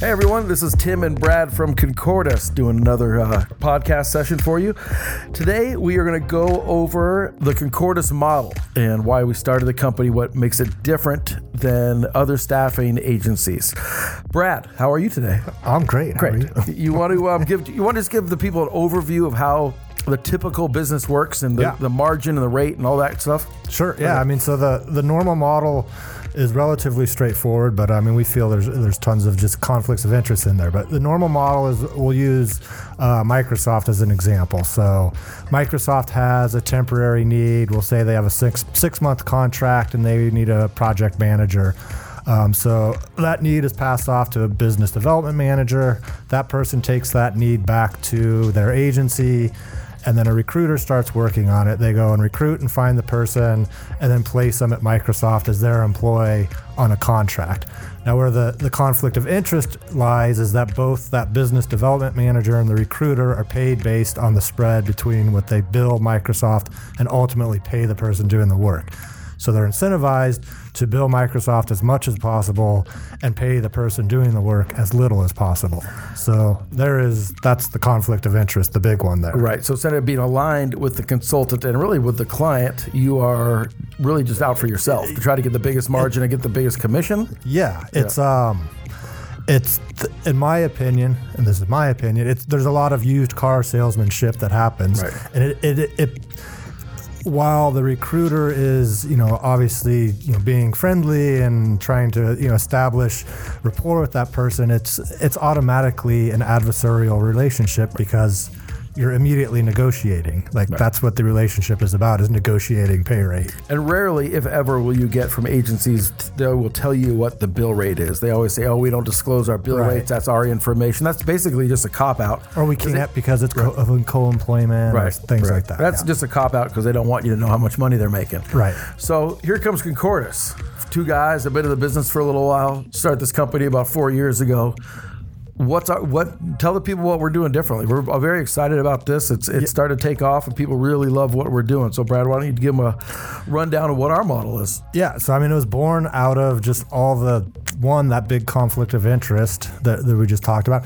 Hey everyone, this is Tim and Brad from Concordis doing another uh, podcast session for you. Today we are going to go over the Concordis model and why we started the company, what makes it different than other staffing agencies. Brad, how are you today? I'm great. Great. you? You want to um, give you want to just give the people an overview of how the typical business works and the, Yeah. the margin and the rate and all that stuff. Sure. Yeah. I mean, so the the normal model is relatively straightforward, but I mean, we feel there's there's tons of just conflicts of interest in there. But the normal model is we'll use uh, Microsoft as an example. So Microsoft has a temporary need. We'll say they have a six six month contract and they need a project manager. Um, so that need is passed off to a business development manager. That person takes that need back to their agency, and then a recruiter starts working on it. They go and recruit and find the person, and then place them at Microsoft as their employee on a contract. Now, where the, the conflict of interest lies is that both that business development manager and the recruiter are paid based on the spread between what they bill Microsoft and ultimately pay the person doing the work. So they're incentivized to bill Microsoft as much as possible and pay the person doing the work as little as possible. So there is that's the conflict of interest, the big one there. Right. So instead of being aligned with the consultant and really with the client, you are really just out for yourself to try to get the biggest margin and get the biggest commission. Yeah, it's um it's th- in my opinion, and this is my opinion, it's there's a lot of used car salesmanship that happens. Right. And it, it, it while the recruiter is, you know, obviously, you know, being friendly and trying to, you know, establish rapport with that person, it's it's automatically an adversarial relationship because you're immediately negotiating. Like that's what the relationship is about is negotiating pay rate. And rarely, if ever, will you get from agencies they will tell you what the bill rate is. They always say, "Oh, we don't disclose our bill Right. rates. That's our information." That's basically just a cop out. Or we can't because it's co- of co-employment or things right. like that. That's yeah. just a cop out because they don't want you to know how much money they're making. Right. So here comes Concordis. Two guys, have been in the business for a little while. Start this company about four years ago. What's our, what? Tell the people what we're doing differently. We're very excited about this. It's it started to take off, and people really love what we're doing. So, Brad, why don't you give them a rundown of what our model is? Yeah, so I mean, it was born out of just all the one that big conflict of interest that, that we just talked about,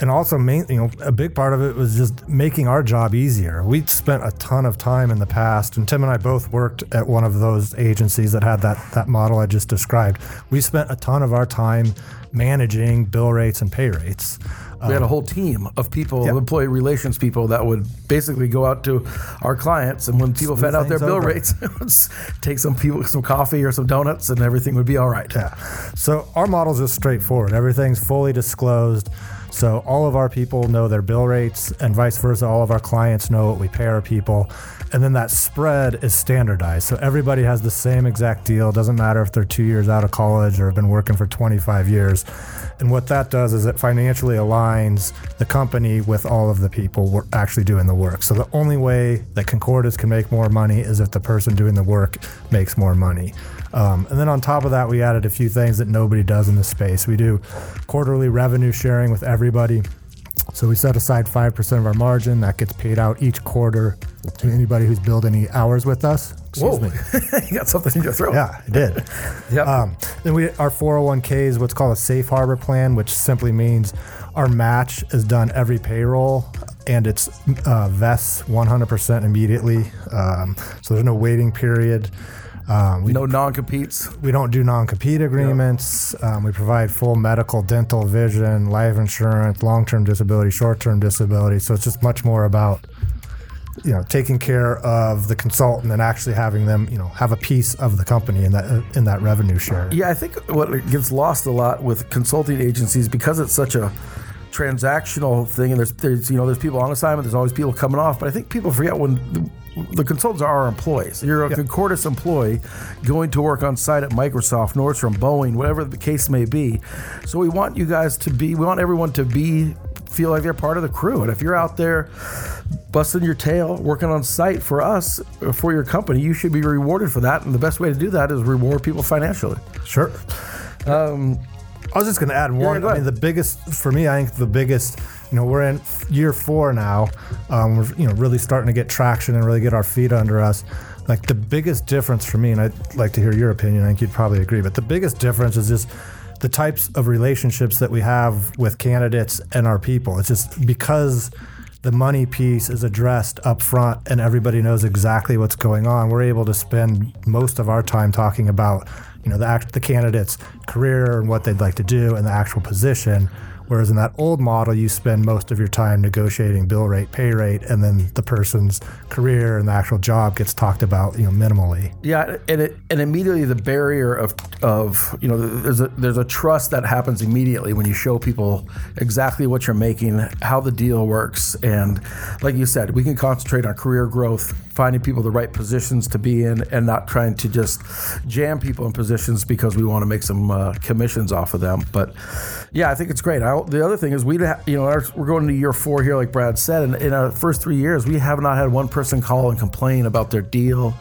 and also main, you know, a big part of it was just making our job easier. We spent a ton of time in the past, and Tim and I both worked at one of those agencies that had that that model I just described. We spent a ton of our time managing bill rates and pay rates. We had a oh. whole team of people, Yeah. employee relations people, that would basically go out to our clients, and when people found out their bill over. rates, take some people some coffee or some donuts, and everything would be all right. Yeah. So our model is just straightforward. Everything's fully disclosed. So all of our people know their bill rates, and vice versa. All of our clients know what we pay our people. And then that spread is standardized. So everybody has the same exact deal. It Doesn't matter if they're two years out of college or have been working for 25 years. And what that does is it financially aligns the company with all of the people actually doing the work. So the only way that Concordis can make more money is if the person doing the work makes more money. Um, and then on top of that, we added a few things that nobody does in this space. We do quarterly revenue sharing with everybody. So we set aside 5% of our margin that gets paid out each quarter to anybody who's billed any hours with us. Excuse Whoa, me. you got something in your throat. Yeah, I did. Yep. Um, then we our 401k is what's called a safe harbor plan, which simply means our match is done every payroll and it's uh, vests 100% immediately. Um, so there's no waiting period. Um, we, no non competes. we don't do non-compete agreements. Um, we provide full medical, dental, vision, life insurance, long-term disability, short-term disability. So it's just much more about you know taking care of the consultant and actually having them you know have a piece of the company in that uh, in that revenue share. Yeah, I think what gets lost a lot with consulting agencies because it's such a transactional thing, and there's there's you know there's people on assignment, there's always people coming off, but I think people forget when the, the consultants are our employees. You're a Concordis employee going to work on site at Microsoft, Nordstrom, Boeing, whatever the case may be. So we want you guys to be, we want everyone to be feel like they're part of the crew, and if you're out there busting your tail working on site for us for your company you should be rewarded for that and the best way to do that is reward people financially Sure. Um, I was just going to add one. go I mean, the biggest for me, I think the biggest. You know, we're in year four now. Um, we're you know really starting to get traction and really get our feet under us. Like the biggest difference for me, and I'd like to hear your opinion. I think you'd probably agree, but the biggest difference is just the types of relationships that we have with candidates and our people. It's just because the money piece is addressed up front and everybody knows exactly what's going on, we're able to spend most of our time talking about, you know, the act, the candidate's career and what they'd like to do and the actual position Whereas in that old model, you spend most of your time negotiating bill rate, pay rate, and then the person's career and the actual job gets talked about, you know, minimally. Yeah, and it, and immediately the barrier of of you know there's a there's a trust that happens immediately when you show people exactly what you're making, how the deal works, and like you said, we can concentrate on career growth, finding people the right positions to be in, and not trying to just jam people in positions because we want to make some uh, commissions off of them. But yeah, I think it's great. I, the other thing is we, you know, our, we're going to year four here, like Brad said, and in our first three years, we have not had one person call and complain about their deal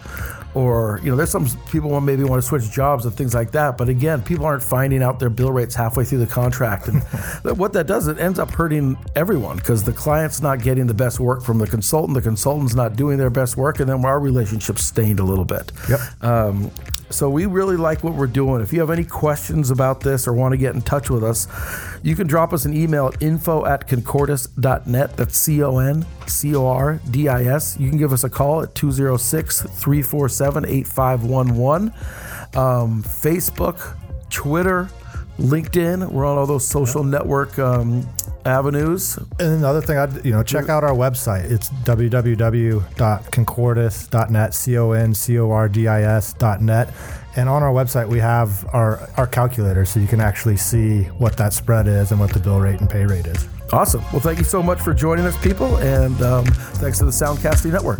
or you know there's some people who maybe want to switch jobs and things like that but again people aren't finding out their bill rates halfway through the contract. And what that does it ends up hurting everyone because the client's not getting the best work from the consultant the consultant's not doing their best work and then our relationship's stained a little bit. Yep. Um, so we really like what we're doing. If you have any questions about this or want to get in touch with us, you can drop us an email at info at concordis.net. That's C O N C O R D I S. You can give us a call at 206 347 8511. Um, Facebook, Twitter, LinkedIn. We're on all those social network um, avenues. And another thing, I'd you know check out our website. It's www.concordis.net, c o n c o r d i s.net. And on our website, we have our our calculator, so you can actually see what that spread is and what the bill rate and pay rate is. Awesome. Well, thank you so much for joining us, people, and um, thanks to the Soundcasting Network.